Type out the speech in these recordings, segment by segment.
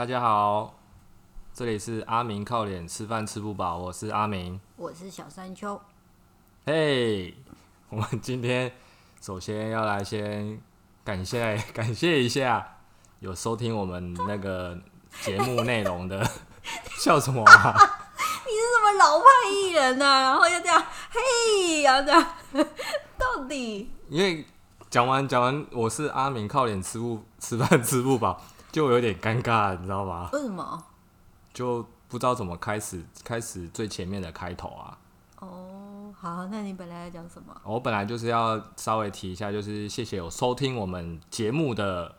大家好，这里是阿明靠脸吃饭吃不饱，我是阿明。我是小山丘。嘿，我们今天首先要来先感谢感谢一下有收听我们那个节目内容的，笑什么啊？你是什么老派艺人呢、然后要这样，嘿，然后这样，到底因为讲完讲完，我是阿明靠脸吃不 吃饭吃不饱，就有点尴尬，你知道吗？为什么？就不知道怎么开始开始最前面的开头啊。哦，好，那你本来要讲什么？我本来就是要稍微提一下，就是谢谢有收听我们节目的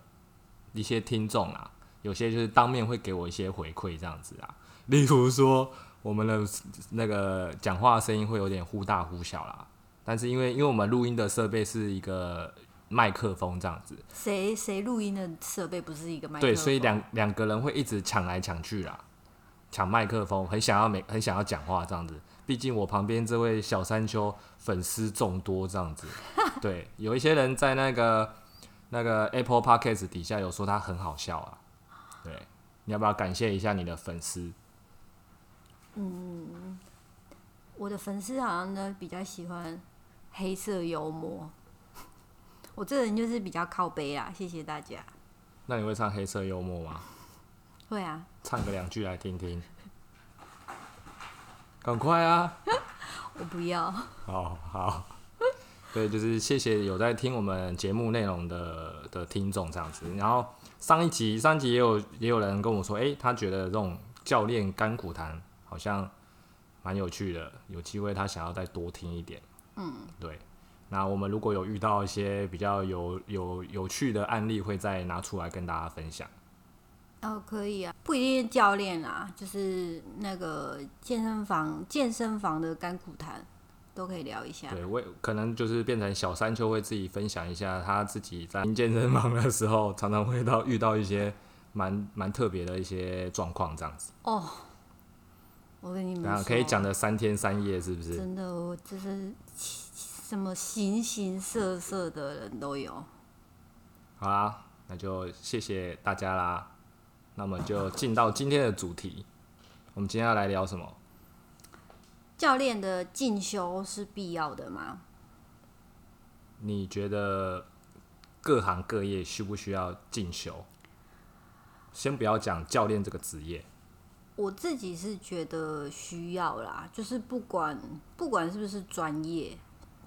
一些听众啊，有些就是当面会给我一些回馈这样子啊，例如说我们的那个讲话声音会有点忽大忽小啦，但是因为因为我们录音的设备是一个麦克风这样子，谁谁录音的设备不是一个麦克风？对，所以两两个人会一直抢来抢去啦，抢麦克风，很想要每很想要讲话这样子。毕竟我旁边这位小山丘粉丝众多这样子，对，有一些人在那个那个 Apple Podcast 底下有说他很好笑啊，对，你要不要感谢一下你的粉丝？嗯我的粉丝好像呢比较喜欢黑色幽默。我这人就是比较靠背啊，谢谢大家。那你会唱黑色幽默吗？会啊，唱个两句来听听。赶快啊！我不要。好好，对，就是谢谢有在听我们节目内容的的听众这样子。然后上一集上一集也有也有人跟我说，诶，他觉得这种教练干苦谈好像蛮有趣的，有机会他想要再多听一点。嗯，对。那我们如果有遇到一些比较有有有趣的案例，会再拿出来跟大家分享。哦，可以啊，不一定是教练啊，就是那个健身房健身房的甘苦谈都可以聊一下。对，我也可能就是变成小山丘会自己分享一下他自己在健身房的时候，常常会到遇到一些蛮 蛮特别的一些状况，这样子。哦，我跟你们可以讲的三天三夜，是不是？真的，我就是什么形形色色的人都有。好啦，那就谢谢大家啦。那么就进到今天的主题，我们今天要来聊什么？教练的进修是必要的吗？你觉得各行各业需不需要进修？先不要讲教练这个职业，我自己是觉得需要啦，就是不管不管是不是专业，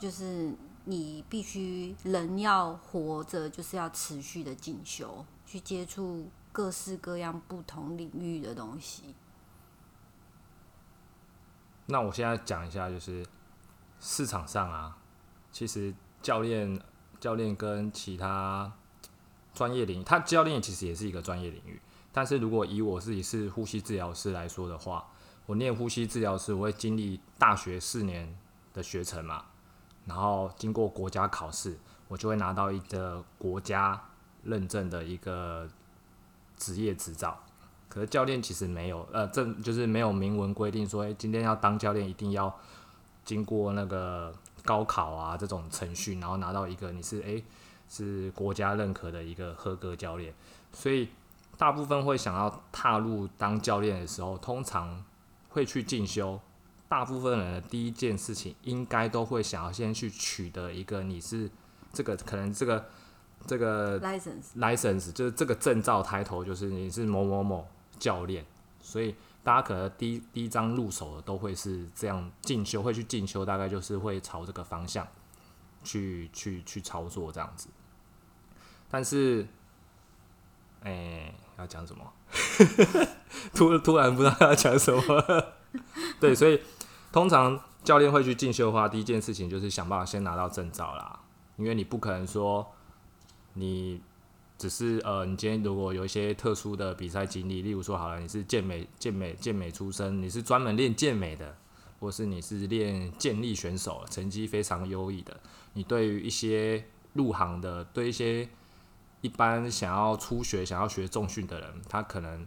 就是你必须人要活着，就是要持续的进修，去接触各式各样不同领域的东西。那我现在讲一下，就是市场上啊，其实教练教练跟其他专业领域，他教练其实也是一个专业领域。但是如果以我自己是呼吸治疗师来说的话，我念呼吸治疗师，我会经历大学四年的学程嘛，然后经过国家考试，我就会拿到一个国家认证的一个职业执照。可是教练其实没有，呃，这就是没有明文规定说，诶、今天要当教练一定要经过那个高考啊这种程序，然后拿到一个你是诶、是国家认可的一个合格教练。所以大部分会想要踏入当教练的时候，通常会去进修。大部分人的第一件事情，应该都会想要先去取得一个你是这个可能这个这个 license license 就是这个证照抬头，就是你是某某某教练，所以大家可能第一第一张入手的都会是这样进修，会去进修，大概就是会朝这个方向去去去操作这样子。但是，哎、要讲什么？突突然不知道要讲什么。对，所以通常教练会去进修的话，第一件事情就是想办法先拿到证照啦，因为你不可能说你只是呃，你今天如果有一些特殊的比赛经历，例如说好了，你是健美健美健美出身，你是专门练健美的，或是你是练健力选手，成绩非常优异的，你对于一些入行的，对一些一般想要初学、想要学重训的人，他可能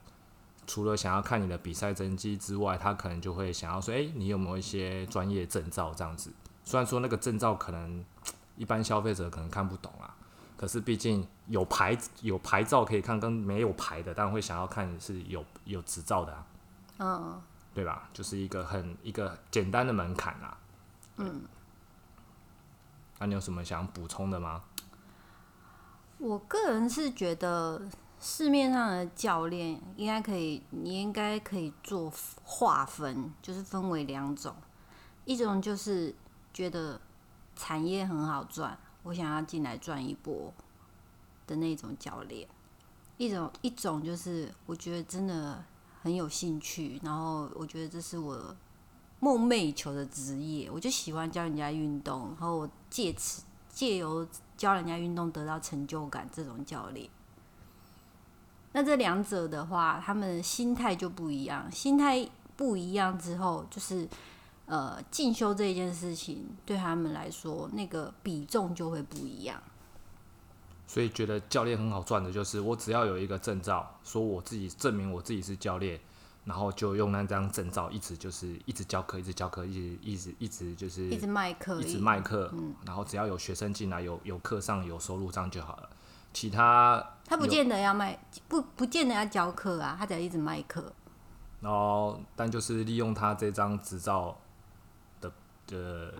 除了想要看你的比赛成绩之外，他可能就会想要说，诶，你有没有一些专业证照这样子？虽然说那个证照可能一般消费者可能看不懂啊，可是毕竟有牌有牌照可以看，跟没有牌的当然会想要看是有有执照的啊，嗯，对吧？就是一个很一个简单的门槛啊。嗯。那你有什么想补充的吗？我个人是觉得市面上的教练应该可以，你应该可以做划分，就是分为两种，一种就是觉得产业很好赚。我想要进来赚一波的那种教练，一种一种就是我觉得真的很有兴趣，然后我觉得这是我梦寐以求的职业，我就喜欢教人家运动，然后借此借由教人家运动得到成就感，这种教练。那这两者的话，他们心态就不一样，心态不一样之后，就是。呃，进修这一件事情对他们来说，那个比重就会不一样。所以觉得教练很好赚的，就是我只要有一个证照，说我自己证明我自己是教练，然后就用那张证照一直就是一直教课，一直教课，一直一直一直就是一直卖课，一直卖课。嗯，然后只要有学生进来，有有课上有收入，这样就好了。其他他不见得要卖，不不见得要教课啊，他只要一直卖课。然后，但就是利用他这张执照的。呃，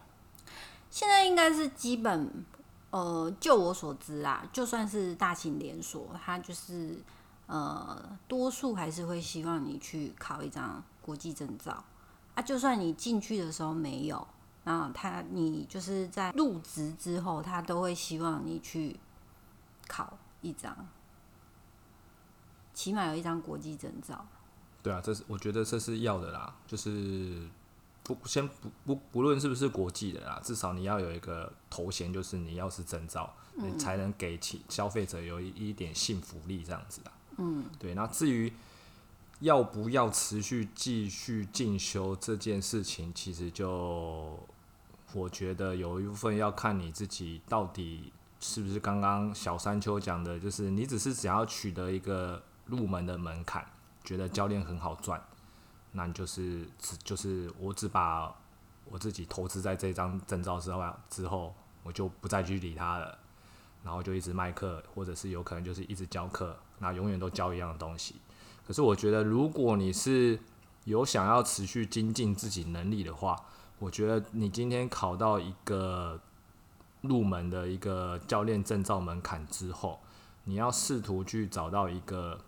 现在应该是基本，呃，就我所知啊，就算是大型连锁，他就是呃，多数还是会希望你去考一张国际证照啊。就算你进去的时候没有，那他你就是在入职之后，他都会希望你去考一张，起码有一张国际证照。对啊，这是我觉得这是要的啦，就是。不，先不不不论是不是国际的啦，至少你要有一个头衔，就是你要是证照，你才能给起消费者有一一点信服力这样子的。嗯，对。那至于要不要持续继续进修这件事情，其实就我觉得有一部分要看你自己到底是不是刚刚小山丘讲的，就是你只是想要取得一个入门的门槛，觉得教练很好赚。那你就是只就是我只把我自己投资在这张证照之外之后，我就不再去理他了，然后就一直卖课，或者是有可能就是一直教课，那永远都教一样的东西。可是我觉得，如果你是有想要持续精进自己能力的话，我觉得你今天考到一个入门的一个教练证照门槛之后，你要试图去找到一个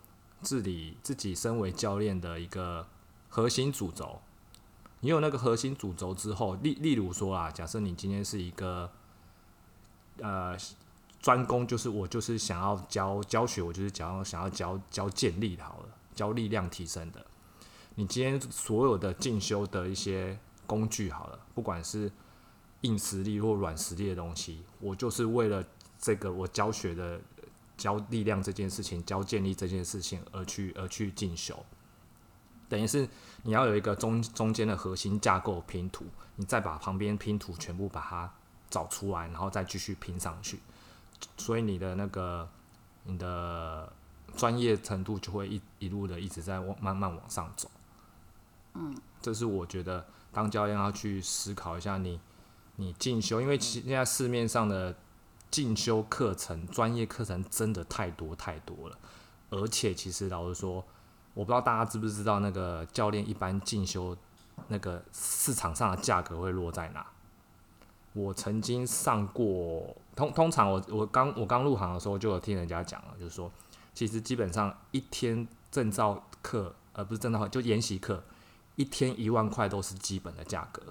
自己自己身为教练的一个。核心主轴，你有那个核心主轴之后，例例如说啊，假设你今天是一个呃专攻，就是我就是想要教教学，我就是想要想要教教建立，好了，教力量提升的。你今天所有的进修的一些工具，好了，不管是硬实力或软实力的东西，我就是为了这个我教学的教力量这件事情，教建立这件事情而去而去进修。等于是你要有一个中中间的核心架构拼图，你再把旁边拼图全部把它找出来，然后再继续拼上去，所以你的那个你的专业程度就会一一路的一直在往慢慢往上走。嗯，这是我觉得当教练要去思考一下，你你进修，因为其现在市面上的进修课程、专业课程真的太多太多了，而且其实老实说。我不知道大家知不知道，那个教练一般进修，那个市场上的价格会落在哪？我曾经上过，通通常我我刚我刚入行的时候就有听人家讲了，就是说，其实基本上一天证照课，而不是证照课，就研习课，一天一万块都是基本的价格。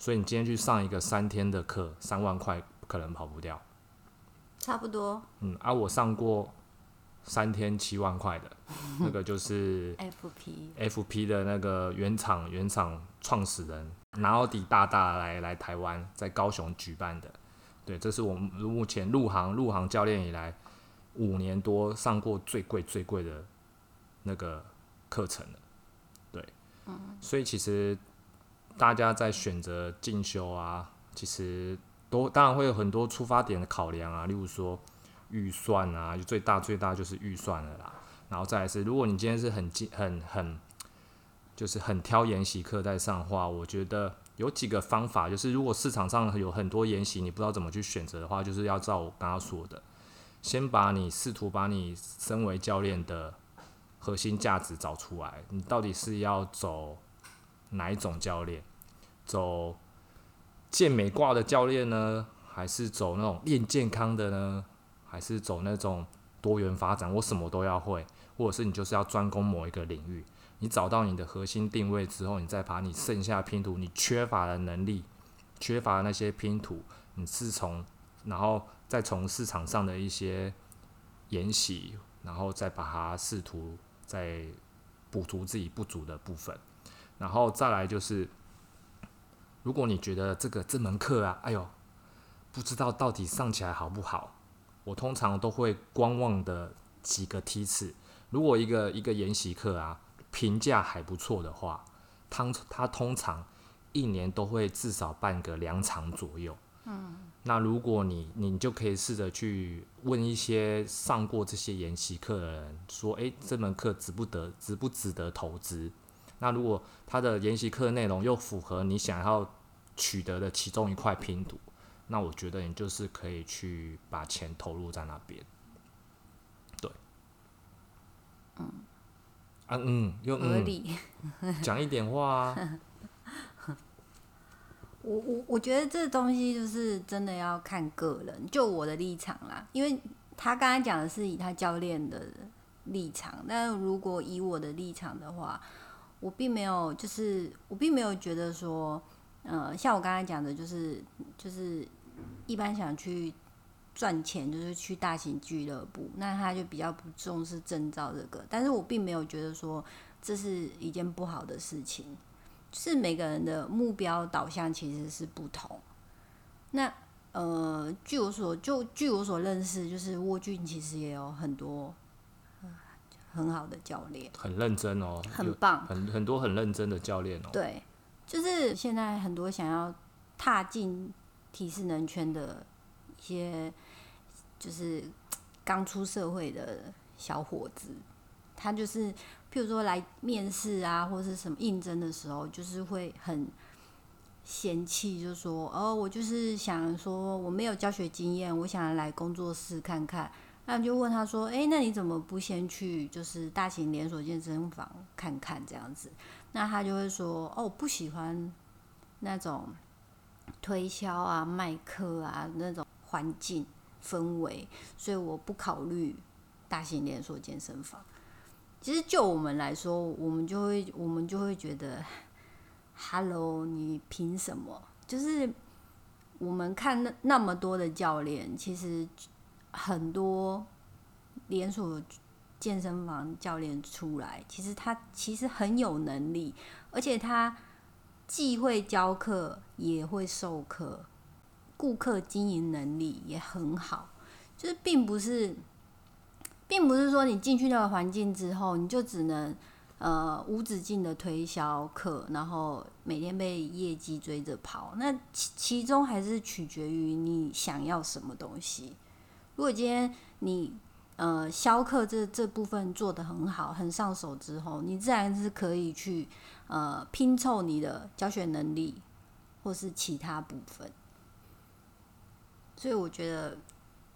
所以你今天去上一个三天的课，三万块可能跑不掉。差不多。嗯，啊我上过。三天七万块的，那个就是 FP FP 的那个原厂原厂创始人拿奥迪大大来来台湾，在高雄举办的。对，这是我们目前入行入行教练以来五年多上过最贵最贵的那个课程了。对，所以其实大家在选择进修啊，其实都当然会有很多出发点的考量啊，例如说。预算啊，就最大最大就是预算了啦。然后再来是，如果你今天是很很很，就是很挑研习课在上的话，我觉得有几个方法，就是如果市场上有很多研习，你不知道怎么去选择的话，就是要照我刚刚说的，先把你试图把你身为教练的核心价值找出来，你到底是要走哪一种教练？走健美挂的教练呢，还是走那种练健康的呢？还是走那种多元发展，我什么都要会，或者是你就是要专攻某一个领域？你找到你的核心定位之后，你再把你剩下拼图你缺乏的能力、缺乏的那些拼图，你是从然后再从市场上的一些研习，然后再把它试图再补足自己不足的部分，然后再来就是，如果你觉得这个这门课啊，哎呦，不知道到底上起来好不好，我通常都会观望的几个梯次。如果一个一个研习课啊。评价还不错的话，他他通常一年都会至少办个两场左右。嗯，那如果你你就可以试着去问一些上过这些研习课的人，说，诶，这门课值不得值不值得投资？那如果他的研习课内容又符合你想要取得的其中一块拼图，那我觉得你就是可以去把钱投入在那边。对，嗯。啊嗯，又合理 讲一点话啊。我我我觉得这东西就是真的要看个人，就我的立场啦。因为他刚才讲的是以他教练的立场，但如果以我的立场的话，我并没有，就是我并没有觉得说，呃，像我刚才讲的，就是就是一般想去。赚钱就是去大型俱乐部，那他就比较不重视证照这个。但是我并没有觉得说这是一件不好的事情，是每个人的目标导向其实是不同。那呃，据我所就据我所认识，就是沃俊其实也有很多很好的教练，很认真哦，很棒，很很多很认真的教练哦。对，就是现在很多想要踏进体适能圈的一些。就是刚出社会的小伙子，他就是，譬如说来面试啊，或者是什么应征的时候，就是会很嫌弃，就说：“哦，我就是想说我没有教学经验，我想来工作室看看。”那就问他说：“哎，那你怎么不先去就是大型连锁健身房看看这样子？”那他就会说：“哦，我不喜欢那种推销啊、卖课啊那种环境。”氛围，所以我不考虑大型连锁健身房。其实就我们来说，我们就会我们就会觉得，Hello，你凭什么？就是我们看那那么多的教练，其实很多连锁健身房教练出来，其实他其实很有能力，而且他既会教课，也会授课。顾客经营能力也很好，就是并不是，并不是说你进去那个环境之后，你就只能呃无止境的推销课，然后每天被业绩追着跑。那其其中还是取决于你想要什么东西。如果今天你呃销课这这部分做得很好，很上手之后，你自然是可以去呃拼凑你的教学能力，或是其他部分。所以我觉得，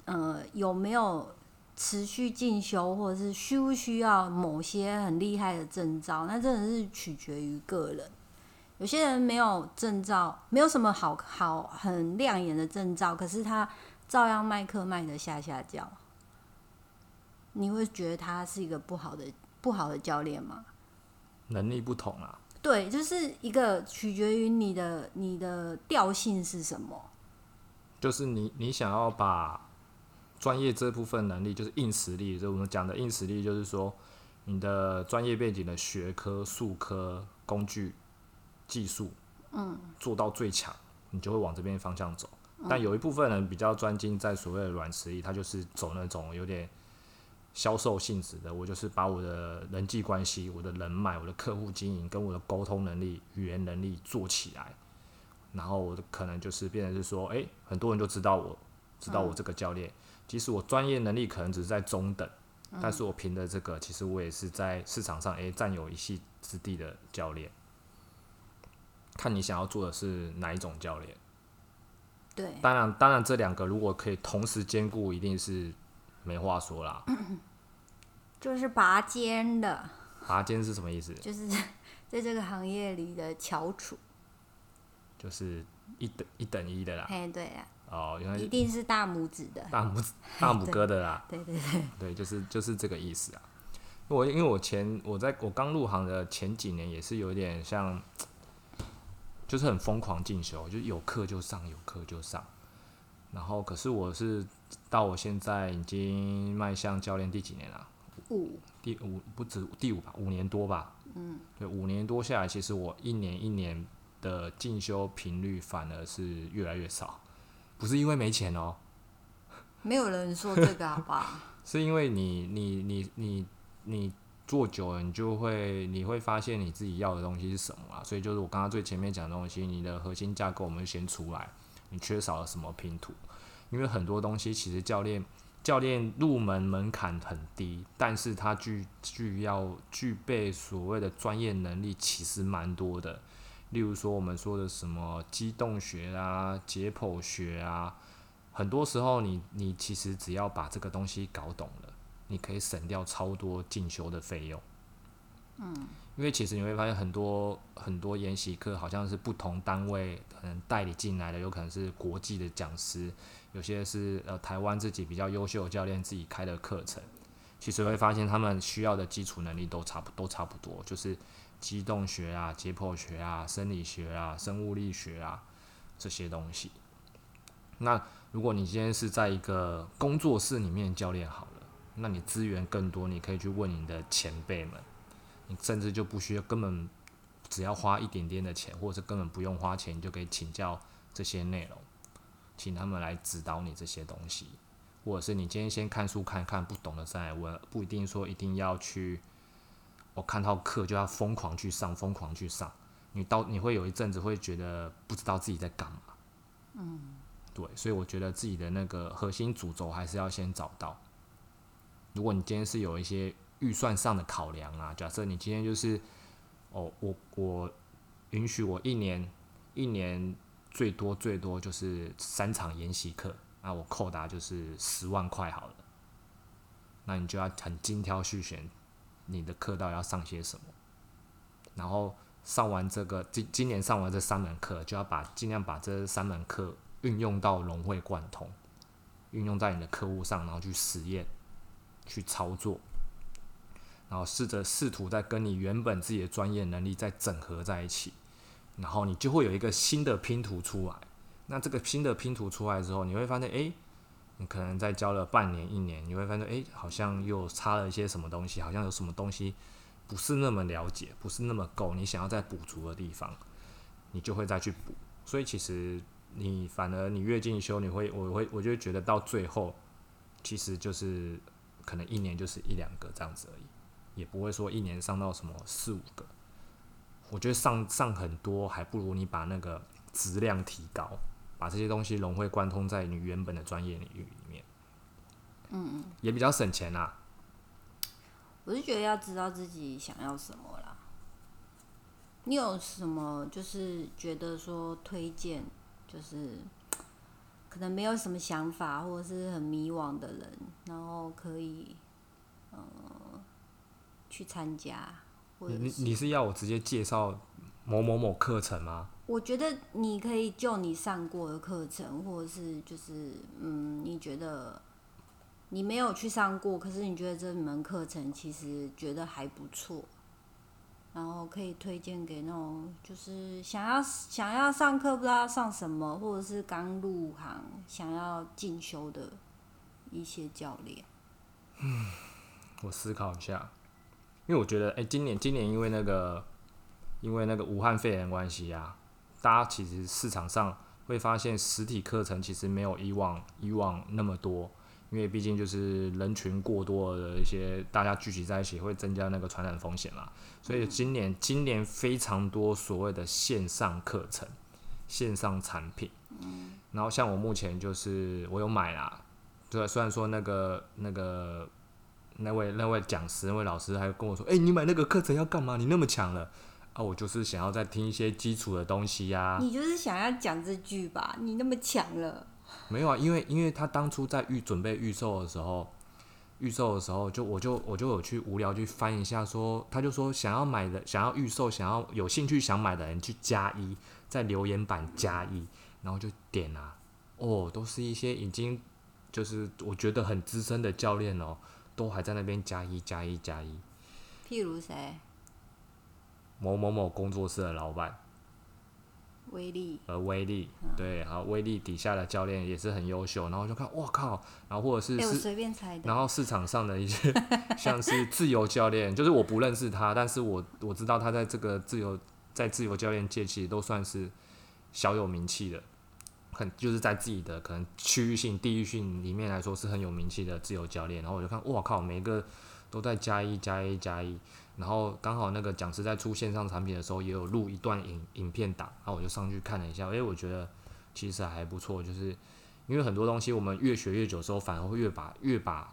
呃，有没有持续进修，或者是需不需要某些很厉害的证照，那真的是取决于个人。有些人没有证照，没有什么好好很亮眼的证照，可是他照样卖课卖的下下叫。你会觉得他是一个不好的不好的教练吗？能力不同啊。对，就是一个取决于你的你的调性是什么。就是你，你想要把专业这部分能力，就是硬实力，就我们讲的硬实力，就是说你的专业背景的学科、术科、工具、技术，嗯，做到最强，你就会往这边方向走。但有一部分人比较专精在所谓的软实力，他就是走那种有点销售性质的。我就是把我的人际关系、我的人脉、我的客户经营跟我的沟通能力、语言能力做起来。然后我可能就是变成是说，哎，很多人就知道我，知道我这个教练。即使我专业能力可能只是在中等，但是我凭的这个，其实我也是在市场上哎占有一席之地的教练。看你想要做的是哪一种教练。对，当然，当然这两个如果可以同时兼顾，一定是没话说啦。就是拔尖的，拔尖是什么意思？就是在这个行业里的翘楚。就是一等一等一的啦。哎，对啊。哦，原来一定是大拇指的。大拇指、大拇哥的啦。对对对。对，就是就是这个意思啊。我因为我前我在我刚入行的前几年也是有点像，就是很疯狂进修，就有课就上，有课就上。然后可是我是到我现在已经迈向教练第几年了？五。第五不止第五吧，五年多吧。嗯。对，五年多下来，其实我一年一年的进修频率反而是越来越少，不是因为没钱哦。没有人说这个好不好？是因为你你你你。你做久了，你就会你会发现你自己要的东西是什么啊？所以就是我刚刚最前面讲的东西，你的核心架构我们先出来，你缺少了什么拼图？因为很多东西其实教练教练入门门槛很低，但是他具具要具备所谓的专业能力其实蛮多的。例如说我们说的什么机动学啊、解剖学啊，很多时候你你其实只要把这个东西搞懂了。你可以省掉超多进修的费用，嗯，因为其实你会发现很多很多研习课好像是不同单位可能代理进来的，有可能是国际的讲师，有些是呃台湾自己比较优秀的教练自己开的课程，其实会发现他们需要的基础能力都差不都差不多，就是机动学啊、解剖学啊、生理学啊、生物力学啊这些东西。那如果你今天是在一个工作室里面教练好。那你资源更多，你可以去问你的前辈们，你甚至就不需要根本只要花一点点的钱，或者是根本不用花钱，你就可以请教这些内容，请他们来指导你这些东西，或者是你今天先看书看看，不懂的再来问，不一定说一定要去，我看到课就要疯狂去上，疯狂去上，你到你会有一阵子会觉得不知道自己在干嘛，嗯，对，所以我觉得自己的那个核心主轴还是要先找到。如果你今天是有一些预算上的考量啊，假设你今天就是，哦，我我允许我一年一年最多最多就是三场研习课，那我扣达就是十万块好了，那你就要很精挑细选你的课到底要上些什么，然后上完这个今今年上完这三门课，就要把尽量把这三门课运用到融会贯通，运用在你的客户上，然后去实验。去操作，然后试着试图再跟你原本自己的专业能力再整合在一起，然后你就会有一个新的拼图出来。那这个新的拼图出来之后，你会发现，诶，你可能在教了半年、一年，你会发现，诶，好像又差了一些什么东西，好像有什么东西不是那么了解，不是那么够，你想要再补足的地方，你就会再去补。所以其实你反而你越进修，你会，我会，我就觉得到最后，其实就是。可能一年就是一两个这样子而已，也不会说一年上到什么四五个。我觉得上上很多，还不如你把那个质量提高，把这些东西融会贯通在你原本的专业领域里面。嗯嗯，也比较省钱啦。我是觉得要知道自己想要什么啦。你有什么就是觉得说推荐，就是？可能没有什么想法，或者是很迷惘的人，然后可以，呃，去参加。你你是要我直接介绍某某某课程吗？我觉得你可以就你上过的课程，或者是就是嗯，你觉得你没有去上过，可是你觉得这门课程其实觉得还不错。然后可以推荐给那种就是想要想要上课不知道上什么，或者是刚入行想要进修的一些教练。嗯，我思考一下，因为我觉得，哎，今年今年因为那个因为那个武汉肺炎关系啊，大家其实市场上会发现实体课程其实没有以往以往那么多。因为毕竟就是人群过多的一些，大家聚集在一起会增加那个传染风险啦，所以今年今年非常多所谓的线上课程、线上产品。然后像我目前就是我有买啦，对，虽然说那个那个那位那位讲师那位老师还跟我说，哎，你买那个课程要干嘛？你那么强了？啊，我就是想要再听一些基础的东西呀、你就是想要讲这句吧？你那么强了，没有啊，因为因为他当初在预准备预售的时候，预售的时候就我就我就有去无聊去翻一下说他就说想要买的想要预售想要有兴趣想买的人去加一，在留言板加一，然后就点啊，哦，都是一些已经就是我觉得很资深的教练哦，都还在那边加一加一加一，譬如谁？某某某工作室的老板。威力，呃，威力，对，然后威力底下的教练也是很优秀，然后就看，我靠，然后或者是随便猜的。然后市场上的一些 像是自由教练，就是我不认识他，但是我我知道他在这个自由在自由教练界其实都算是小有名气的，很就是在自己的可能区域性、地域性里面来说是很有名气的自由教练，然后我就看，哇靠，每个都在加一加一加一，然后刚好那个讲师在出线上产品的时候也有录一段影影片档，然后我就上去看了一下，诶，我觉得其实还不错，就是因为很多东西我们越学越久之后，反而会越把越把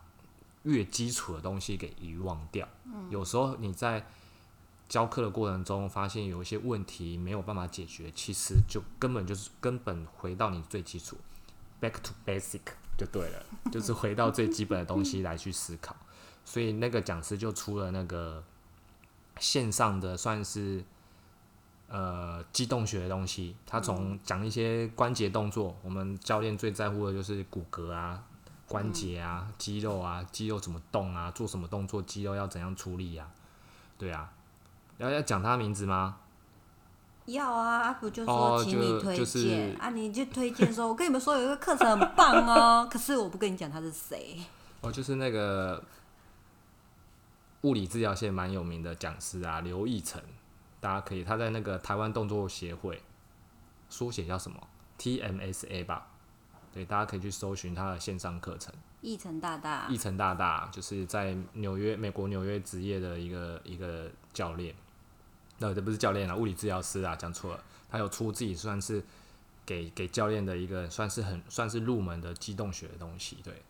越基础的东西给遗忘掉。有时候你在教课的过程中发现有一些问题没有办法解决，其实就根本就是根本回到你最基础，back to basic 就对了，就是回到最基本的东西来去思考。所以那个讲师就出了那个线上的算是呃机动学的东西，他从讲一些关节动作，我们教练最在乎的就是骨骼啊、关节啊、肌肉啊、肌肉怎么动啊，做什么动作，肌肉要怎样处理啊，对啊，要要讲他名字吗？要啊，不就哦说请你推荐、就是啊？你就推荐说，我跟你们说有一个课程很棒哦，可是我不跟你讲他是谁。哦，就是那个物理治疗系蛮有名的讲师啊，刘义成，大家可以他在那个台湾动作协会，缩写叫什么 TMSA 吧？对，大家可以去搜寻他的线上课程。义成大大义成大大就是在纽约，美国纽约职业的一个一个教练，那、这不是教练啊，物理治疗师啊，讲错了。他有出自己算是给给教练的一个算是很算是入门的机动学的东西，对。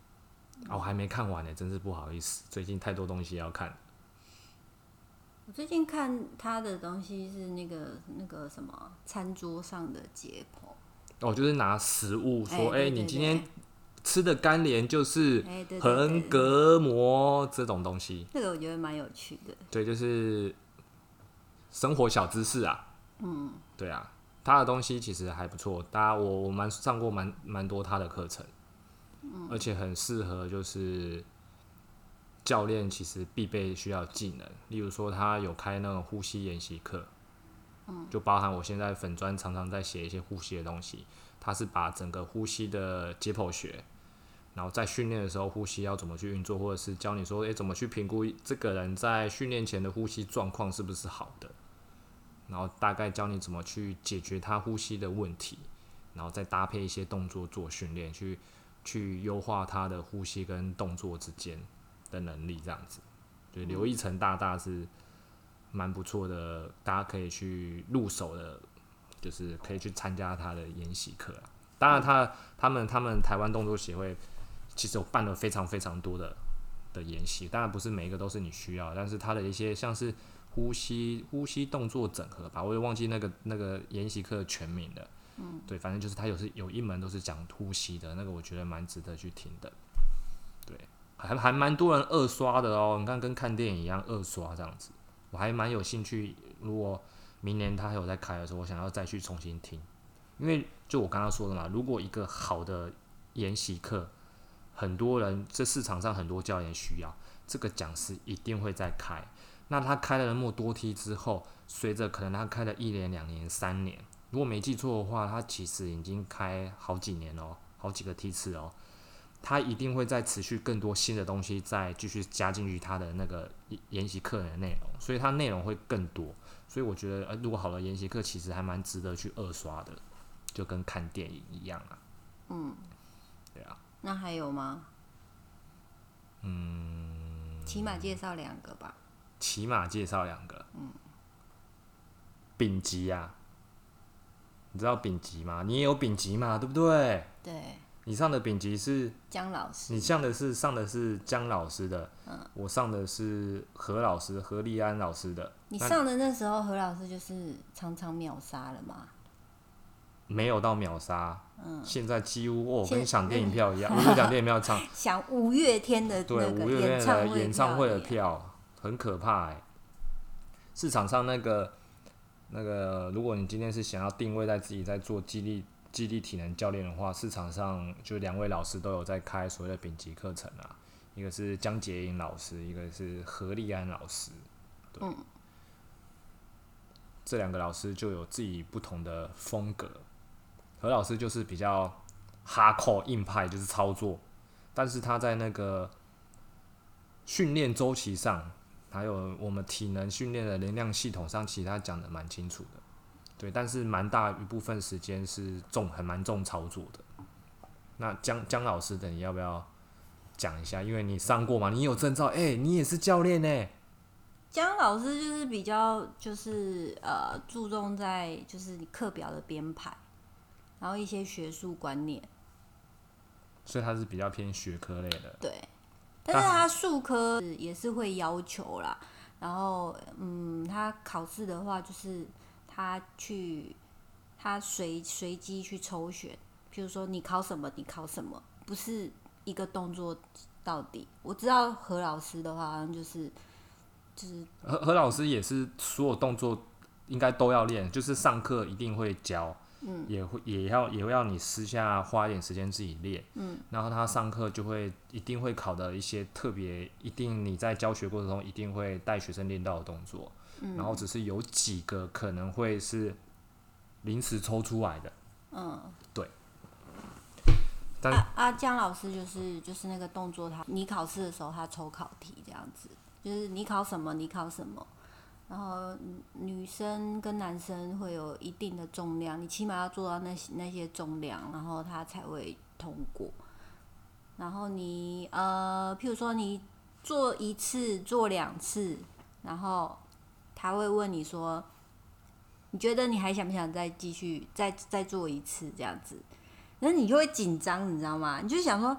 啊，我还没看完呢，真是不好意思，最近太多东西要看。我最近看他的东西是那个那个什么餐桌上的解剖，哦，就是拿食物说，哎、你今天吃的干莲就是横膈膜这种东西，这个我觉得蛮有趣的。对，就是生活小知识啊。嗯，对啊，他的东西其实还不错，大家我我蛮上过蛮蛮多他的课程，而且很适合就是教练其实必备需要技能，例如说他有开那种呼吸研习课，嗯，就包含我现在粉砖常常在写一些呼吸的东西，他是把整个呼吸的解剖学。然后在训练的时候，呼吸要怎么去运作，或者是教你说，诶，怎么去评估这个人在训练前的呼吸状况是不是好的，然后大概教你怎么去解决他呼吸的问题，然后再搭配一些动作做训练，去去优化他的呼吸跟动作之间的能力，这样子。对，刘义成大大是蛮不错的，大家可以去入手的，就是可以去参加他的研习课啊。当然他，他们他们台湾动作协会其实有办了非常非常多的的研习，当然不是每一个都是你需要，但是他的一些像是呼吸呼吸动作整合吧，我也忘记那个那个研习课的全名了。对，反正就是他有是有一门都是讲呼吸的，那个我觉得蛮值得去听的。对，还还蛮多人二刷的哦，你看跟看电影一样二刷这样子，我还蛮有兴趣。如果明年他还有在开的时候，我想要再去重新听，因为就我刚刚说的嘛，如果一个好的研习课，很多人这市场上很多教练需要，这个讲师一定会再开。那他开了那么多梯之后，随着可能他开了一年、两年、三年，如果没记错的话，他其实已经开好几年哦，好几个梯次哦。他一定会再持续更多新的东西，再继续加进去他的那个研习课的内容，所以他内容会更多。所以我觉得，呃，如果好的研习课，其实还蛮值得去二刷的，就跟看电影一样啊。嗯，对啊。那还有吗？嗯，起码介绍两个吧。起码介绍两个。嗯。丙级啊，你知道丙级吗？你也有丙级嘛，对不对？对，你上的丙级是姜老师，你上的是上的是姜老师的，嗯我上的是何老师何立安老师的，你上的那时候何老师就是常常秒杀了嘛？没有到秒杀，嗯，现在几乎哦，跟抢电影票一样，我就抢电影票抢，抢五月天的 对那个五月天的演唱会演唱会的票很可怕哎、市场上那个那个，如果你今天是想要定位在自己在做激励激励体能教练的话，市场上就两位老师都有在开所谓的丙级课程啊，一个是江洁莹老师，一个是何立安老师，对，嗯这两个老师就有自己不同的风格。何老师就是比较哈扣硬派，就是操作，但是他在那个训练周期上，还有我们体能训练的能量系统上，其实他讲的蛮清楚的。对，但是蛮大一部分时间是重，很蛮重操作的。那姜姜老师的你要不要讲一下？因为你上过嘛，你有证照，哎、你也是教练呢、姜老师就是比较就是呃注重在就是你课表的编排，然后一些学术观念，所以他是比较偏学科类的。对。但是他术科也是会要求啦，然后嗯，他考试的话就是他去他随随机去抽选，比如说你考什么，你考什么，不是一个动作到底。我知道何老师的话，好像就是就是何何老师也是所有动作应该都要练，就是上课一定会教，嗯，也会也要也会要你私下花一点时间自己练，嗯，然后他上课就会一定会考的一些特别，一定你在教学过程中一定会带学生练到的动作，嗯，然后只是有几个可能会是临时抽出来的，嗯。但啊啊，姜老师就是就是那个动作他，你考试的时候他抽考题这样子，就是你考什么你考什么，然后女生跟男生会有一定的重量，你起码要做到那些那些重量，然后他才会通过。然后你呃，譬如说你做一次做两次，然后他会问你说，你觉得你还想不想再继续再再做一次这样子？那你就会紧张，你知道吗？你就想说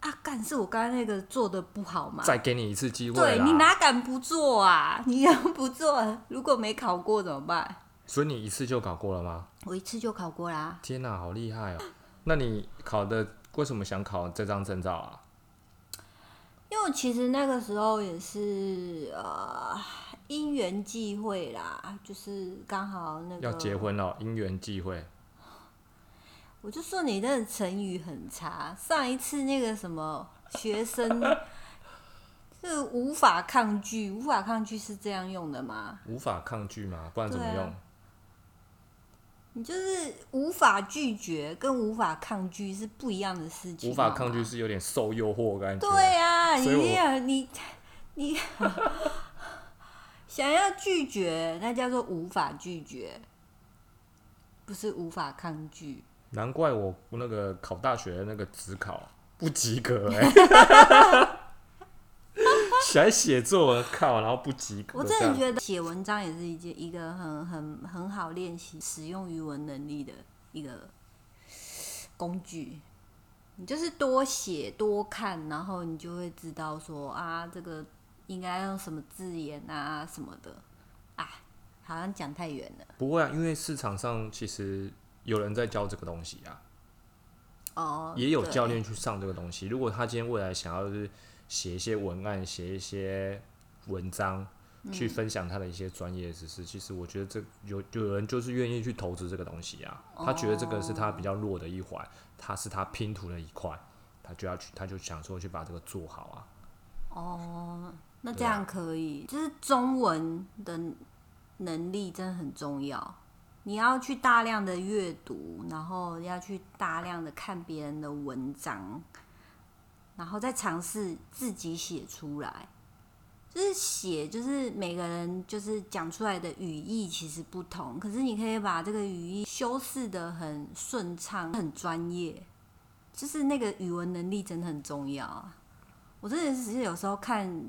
啊，干是我刚才那个做的不好吗？再给你一次机会对你哪敢不做啊？你要不做，如果没考过怎么办？所以你一次就考过了吗？我一次就考过啦。天哪、好厉害哦！那你考的为什么想考这张证照啊？因为其实那个时候也是呃因缘际会啦，就是刚好那个要结，婚了，因缘际会。我就说你那个成语很差。上一次那个什么学生是无法抗拒，无法抗拒是这样用的吗？无法抗拒吗，不然怎么用？你就是无法拒绝跟无法抗拒是不一样的事情。无法抗拒是有点受诱惑的感觉。对呀、你你想要拒绝，那叫做无法拒绝，不是无法抗拒。难怪我那个考大学的那个职考不及格 哎、想写作文靠，然后不及格。我真的觉得写文章也是一件一个很很很好练习使用语文能力的一个工具。你就是多写多看，然后你就会知道说啊，这个应该用什么字眼啊什么的。啊，好像讲太远了。不会啊，因为市场上其实有人在教这个东西啊，哦，也有教练去上这个东西。如果他今天未来想要就是写一些文案，写一些文章，嗯去分享他的一些专业知识，其实我觉得这有有人就是愿意去投资这个东西啊。他觉得这个是他比较弱的一环，他是他拼图的一块，他就要去，他就想说去把这个做好啊。哦，那这样可以，就是中文的能力真的很重要。你要去大量的阅读，然后要去大量的看别人的文章，然后再尝试自己写出来。就是写，就是每个人就是讲出来的语义其实不同，可是你可以把这个语义修饰的很顺畅、很专业，就是那个语文能力真的很重要啊。我真的只是有时候看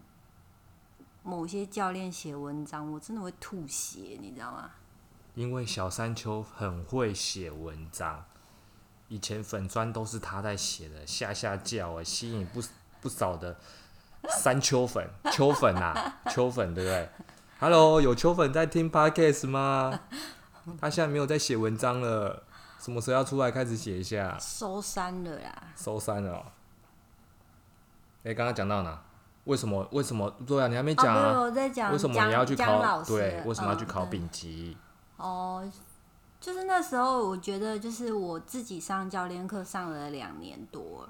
某些教练写文章，我真的会吐血，你知道吗？因为小山丘很会写文章，以前粉砖都是他在写的，下下叫哎，吸引不不少的山丘粉、秋粉啊，秋粉对不对？Hello，有秋粉在听 Podcast 吗？他现在没有在写文章了，什么时候要出来开始写一下？收山了啦，收山了、哦。哎、刚刚讲到哪？为什么？为什么？对啊，你还没讲哦，啊？对，我在讲为什么你要去考？对，为什么要去考丙级？哦，就是那时候我觉得，就是我自己上教练课上了两年多，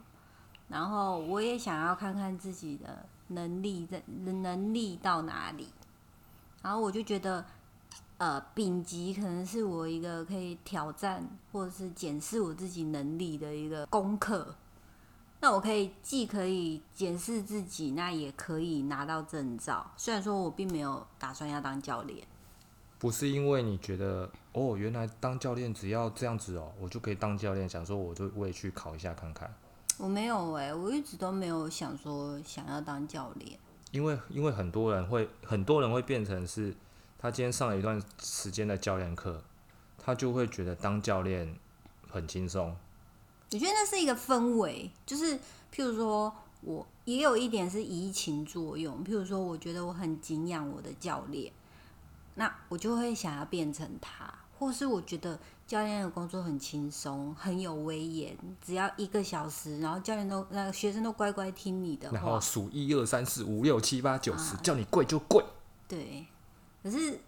然后我也想要看看自己的能力在能力到哪里，然后我就觉得，呃，丙级可能是我一个可以挑战或者是检视我自己能力的一个功课。那我可以既可以检视自己，那也可以拿到证照。虽然说我并没有打算要当教练。不是因为你觉得哦，原来当教练只要这样子哦，我就可以当教练，想说我就我也去考一下看看。我没有哎、我一直都没有想说想要当教练。因为因为很多人会很多人会变成是，他今天上了一段时间的教练课，他就会觉得当教练很轻松。我觉得那是一个氛围，就是譬如说我也有一点是移情作用，譬如说我觉得我很敬仰我的教练，那我就会想要变成他，或是我觉得教练的工作很轻松，很有威严，只要一个小时，然后教练都那个学生都乖乖听你的然后话，数一二三四五六七八九十，啊叫你跪就跪。对，可是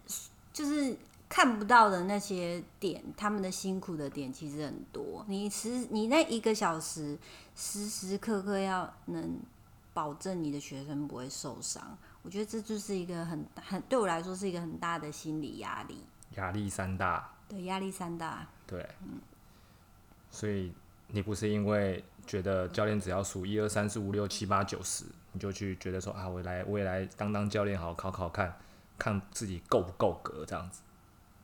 就是看不到的那些点，他们的辛苦的点其实很多。你时你那一个小时，时时刻刻要能保证你的学生不会受伤，我觉得这就是一个很很对我来说是一个很大的心理压力。压力山大，对，压力山大。对。所以你不是因为觉得教练只要数一二三四五六七八九十，你就去觉得说啊，我来我也来当当教练好，考考看看自己够不够格这样子。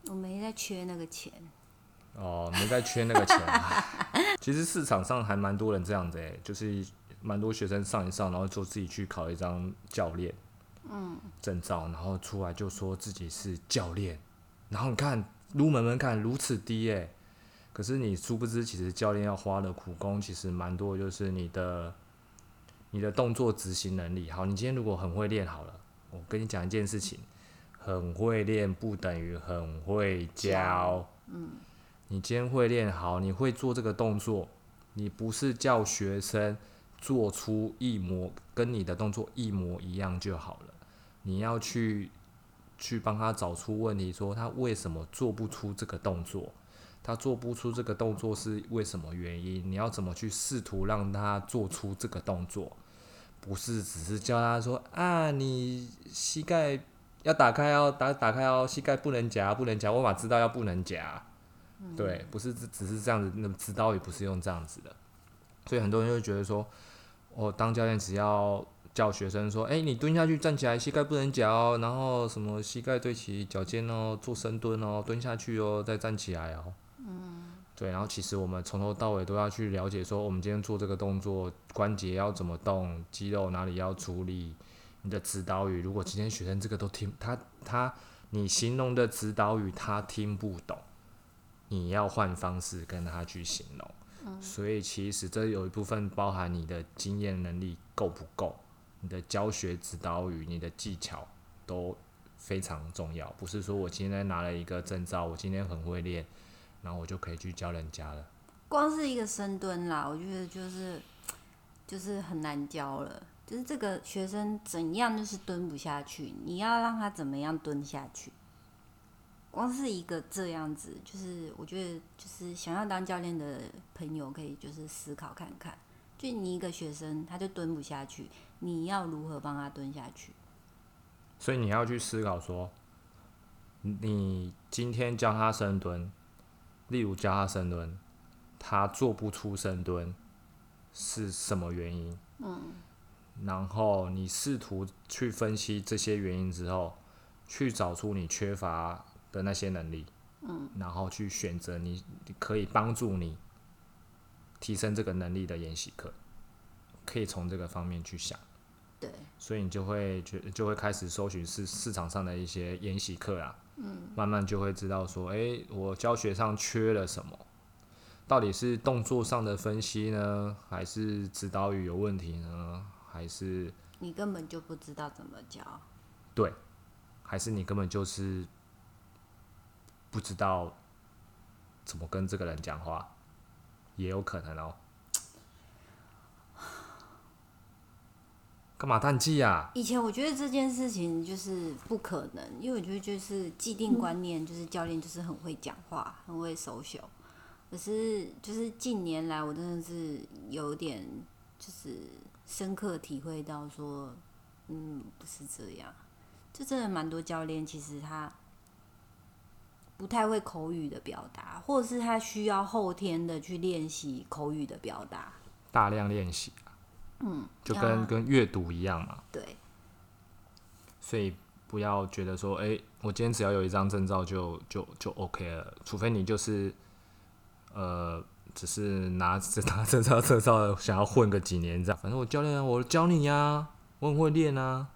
我没在缺那个钱，哦，没在缺那个钱。唉 其实市场上还蛮多人这样子诶，就是蛮多学生上一上，然后就自己去考一张教练证照，然后出来就说自己是教练，然后你看入门门槛如此低诶，可是你殊不知，其实教练要花的苦功其实蛮多，就是你的你的动作执行能力。好，你今天如果很会练好了，我跟你讲一件事情，很会练不等于很会教。嗯你今天会练好，你会做这个动作，你不是叫学生做出一模跟你的动作一模一样就好了，你要去去帮他找出问题，说他为什么做不出这个动作，他做不出这个动作是为什么原因？你要怎么去试图让他做出这个动作？不是只是教他说啊，你膝盖要打开哦，打打开哦，膝盖不能夹，不能夹，我哪知道要不能夹？对，不是只只是这样子，那指导也不是用这样子的，所以很多人就会觉得说，哦，当教练只要叫学生说，哎、你蹲下去站起来，膝盖不能夹哦，然后什么膝盖对齐脚尖哦，做深蹲哦，蹲下去哦，再站起来哦。嗯。对，然后其实我们从头到尾都要去了解说，我们今天做这个动作，关节要怎么动，肌肉哪里要处理，你的指导语，如果今天学生这个都听，他他你形容的指导语他听不懂。你要换方式跟他去形容，所以其实这有一部分包含你的经验能力够不够，你的教学指导语、你的技巧都非常重要。不是说我今天拿了一个证照，我今天很会练，然后我就可以去教人家了。光是一个深蹲啦，我觉得就是就是很难教了。就是这个学生怎样就是蹲不下去，你要让他怎么样蹲下去？光是一个这样子，就是我觉得就是想要当教练的朋友可以就是思考看看，就你一个学生他就蹲不下去，你要如何帮他蹲下去？所以你要去思考说，你今天教他深蹲，例如教他深蹲，他做不出深蹲是什么原因？嗯，然后你试图去分析这些原因之后，去找出你缺乏的那些能力，嗯，然后去选择你可以帮助你提升这个能力的研习课，可以从这个方面去想。对，所以你就会觉就会开始搜寻市市场上的一些研习课啊，嗯，慢慢就会知道说，诶，我教学上缺了什么，到底是动作上的分析呢，还是指导语有问题呢，还是你根本就不知道怎么教。对，还是你根本就是不知道怎么跟这个人讲话，也有可能哦。干嘛叹气呀？以前我觉得这件事情就是不可能，因为我觉得就是既定观念，就是教练就是很会讲话，很会 social。可是就是近年来，我真的是有点就是深刻体会到说，嗯，不是这样。就真的蛮多教练其实他不太会口语的表达，或者是他需要后天的去练习口语的表达。大量练习。嗯，就跟跟阅读一样嘛。对。所以不要觉得说，哎，我今天只要有一张证照就就就 OK 了，除非你就是，呃，只是拿着拿证照证照想要混个几年这样。反正我教练，我教你呀，我很会练啊。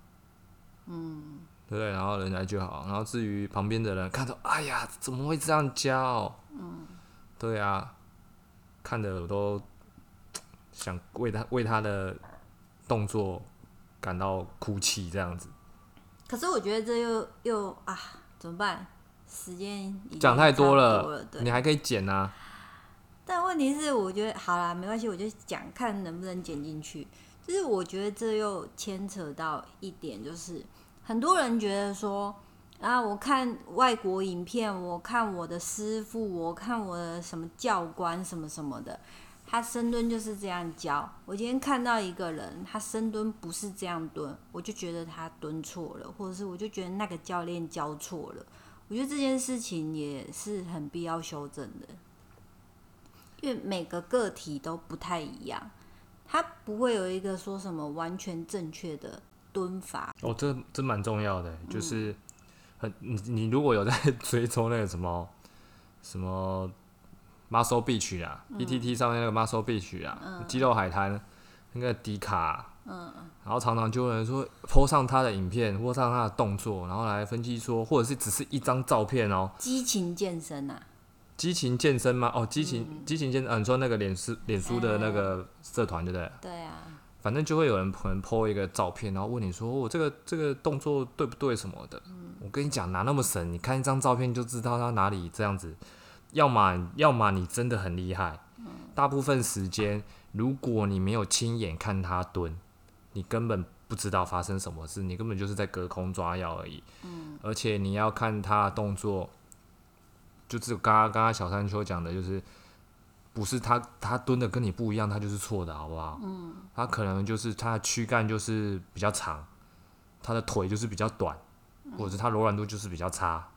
嗯。对不对？然后人来就好。然后至于旁边的人看到，哎呀，怎么会这样教？嗯。对啊，看的我都。想为他为他的动作感到哭泣，这样子。可是我觉得这又又啊，怎么办？时间讲太多了，你还可以剪啊。但问题是，我觉得好啦，没关系，我就讲看能不能剪进去。就是我觉得这又牵扯到一点，就是很多人觉得说啊，我看外国影片，我看我的师傅，我看我的什么教官什么什么的。他深蹲就是这样教。我今天看到一个人，他深蹲不是这样蹲，我就觉得他蹲错了，或者是我就觉得那个教练教错了。我觉得这件事情也是很必要修正的，因为每个个体都不太一样，他不会有一个说什么完全正确的蹲法。哦，这这蛮重要的，就是很你你如果有在 追踪那个什么什么。Muscle Beach 啊，PTT 上面那个 Muscle Beach 啊，肌肉海滩那个迪卡，嗯，然后常常就有人说，po 上他的影片，或上他的动作，然后来分析说，或者是只是一张照片哦，激情健身啊，激情健身吗？哦，激情激情健，嗯，你说那个脸书脸书的那个社团对不对？对啊，反正就会有人可能 po 一个照片，然后问你说，我这个这个动作对不对什么的？我跟你讲，哪那么神？你看一张照片就知道他哪里这样子。要么要么你真的很厉害，大部分时间如果你没有亲眼看他蹲，你根本不知道发生什么事，你根本就是在隔空抓药而已。而且你要看他的动作，就是刚刚刚刚小山丘讲的，就是不是他他蹲的跟你不一样，他就是错的，好不好？他可能就是他的躯干就是比较长，他的腿就是比较短，或者是他柔软度就是比较差。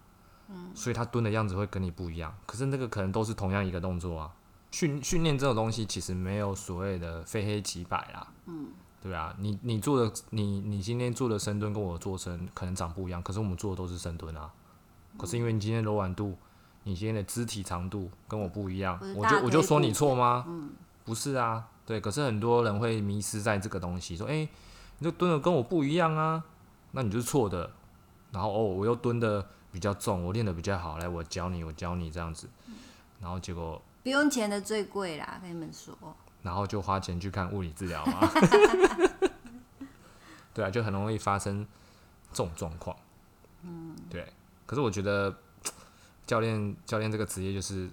所以他蹲的样子会跟你不一样，可是那个可能都是同样一个动作啊。训训练这种东西其实没有所谓的非黑即白啦，嗯，对啊，你你做的你你今天做的深蹲跟我做深可能长不一样，可是我们做的都是深蹲啊。可是因为你今天柔软度，你今天的肢体长度跟我不一样，我就我就说你错吗？嗯，不是啊，对。可是很多人会迷失在这个东西，说哎，你就蹲的跟我不一样啊，那你就是错的。然后哦，我又蹲的。比较重，我练的比较好，来我教你，我教你这样子，然后结果不用钱的最贵啦，跟你们说。然后就花钱去看物理治疗嘛，对啊，就很容易发生这种状况。嗯，对。可是我觉得教练教练这个职业就是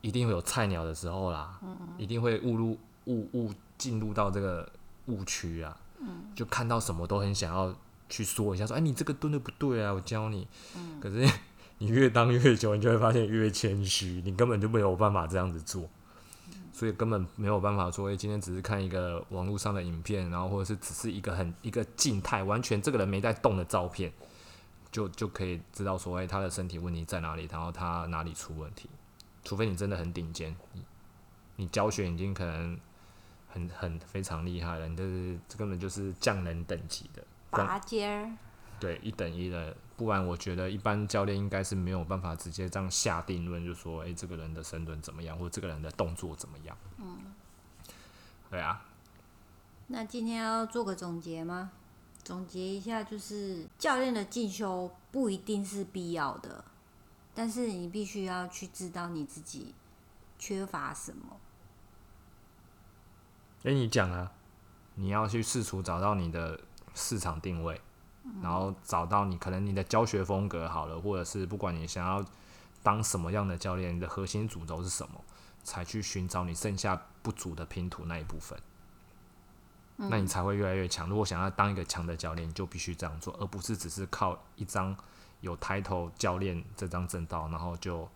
一定会有菜鸟的时候啦，嗯一定会误入误误进入到这个误区啊，嗯，就看到什么都很想要。去说一下，说哎，你这个蹲的不对啊，我教你。可是 你越当越久，你就会发现越谦虚，你根本就没有办法这样子做，所以根本没有办法说，哎，今天只是看一个网络上的影片，然后或者是只是一个很一个静态，完全这个人没在动的照片，就就可以知道说，哎，他的身体问题在哪里，然后他哪里出问题。除非你真的很顶尖，你教学已经可能很很非常厉害了，你这是这根本就是匠人等级的。拔尖儿，对，一等一的，不然我觉得一般教练应该是没有办法直接这样下定论，就说，哎，这个人的深蹲怎么样，或者这个人的动作怎么样。嗯，对啊。那今天要做个总结吗？总结一下，就是教练的进修不一定是必要的，但是你必须要去知道你自己缺乏什么？哎、你讲啊，你要去试图找到你的市场定位，然后找到你可能你的教学风格好了，或者是不管你想要当什么样的教练，你的核心主轴是什么，才去寻找你剩下不足的拼图那一部分。那你才会越来越强。如果想要当一个强的教练，你就必须这样做，而不是只是靠一张有 title 教练这张证照，然后就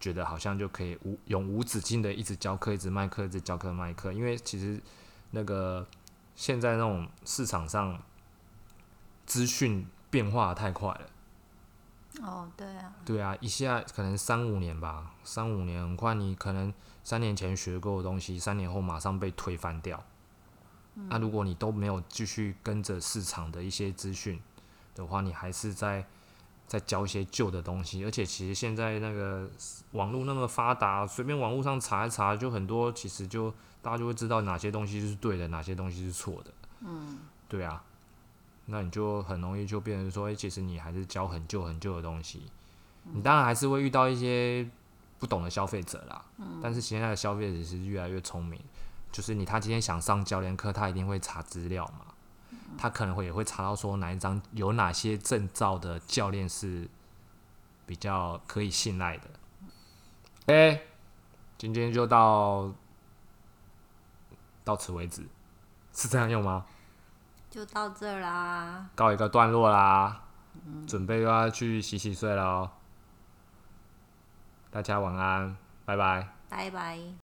觉得好像就可以无永无止境的一直教课、一直卖课、一直教课卖课。因为其实那个现在那种市场上资讯变化太快了。哦，对啊，对啊，一下可能三五年吧，三五年很快，你可能三年前学过的东西，三年后马上被推翻掉。那、如果你都没有继续跟着市场的一些资讯的话，你还是在在教一些旧的东西。而且其实现在那个网络那么发达，随便网络上查一查，就很多，其实就大家就会知道哪些东西是对的，哪些东西是错的。嗯，对啊。那你就很容易就变成说，诶、其实你还是教很旧很旧的东西。你当然还是会遇到一些不懂的消费者啦。但是现在的消费者是越来越聪明，就是你他今天想上教练课，他一定会查资料嘛。他可能会也会查到说哪一张有哪些证照的教练是比较可以信赖的。哎、今天就到到此为止，是这样用吗？就到这儿啦。告一个段落啦，准备又要去洗洗睡了哦。大家晚安，拜拜。拜拜。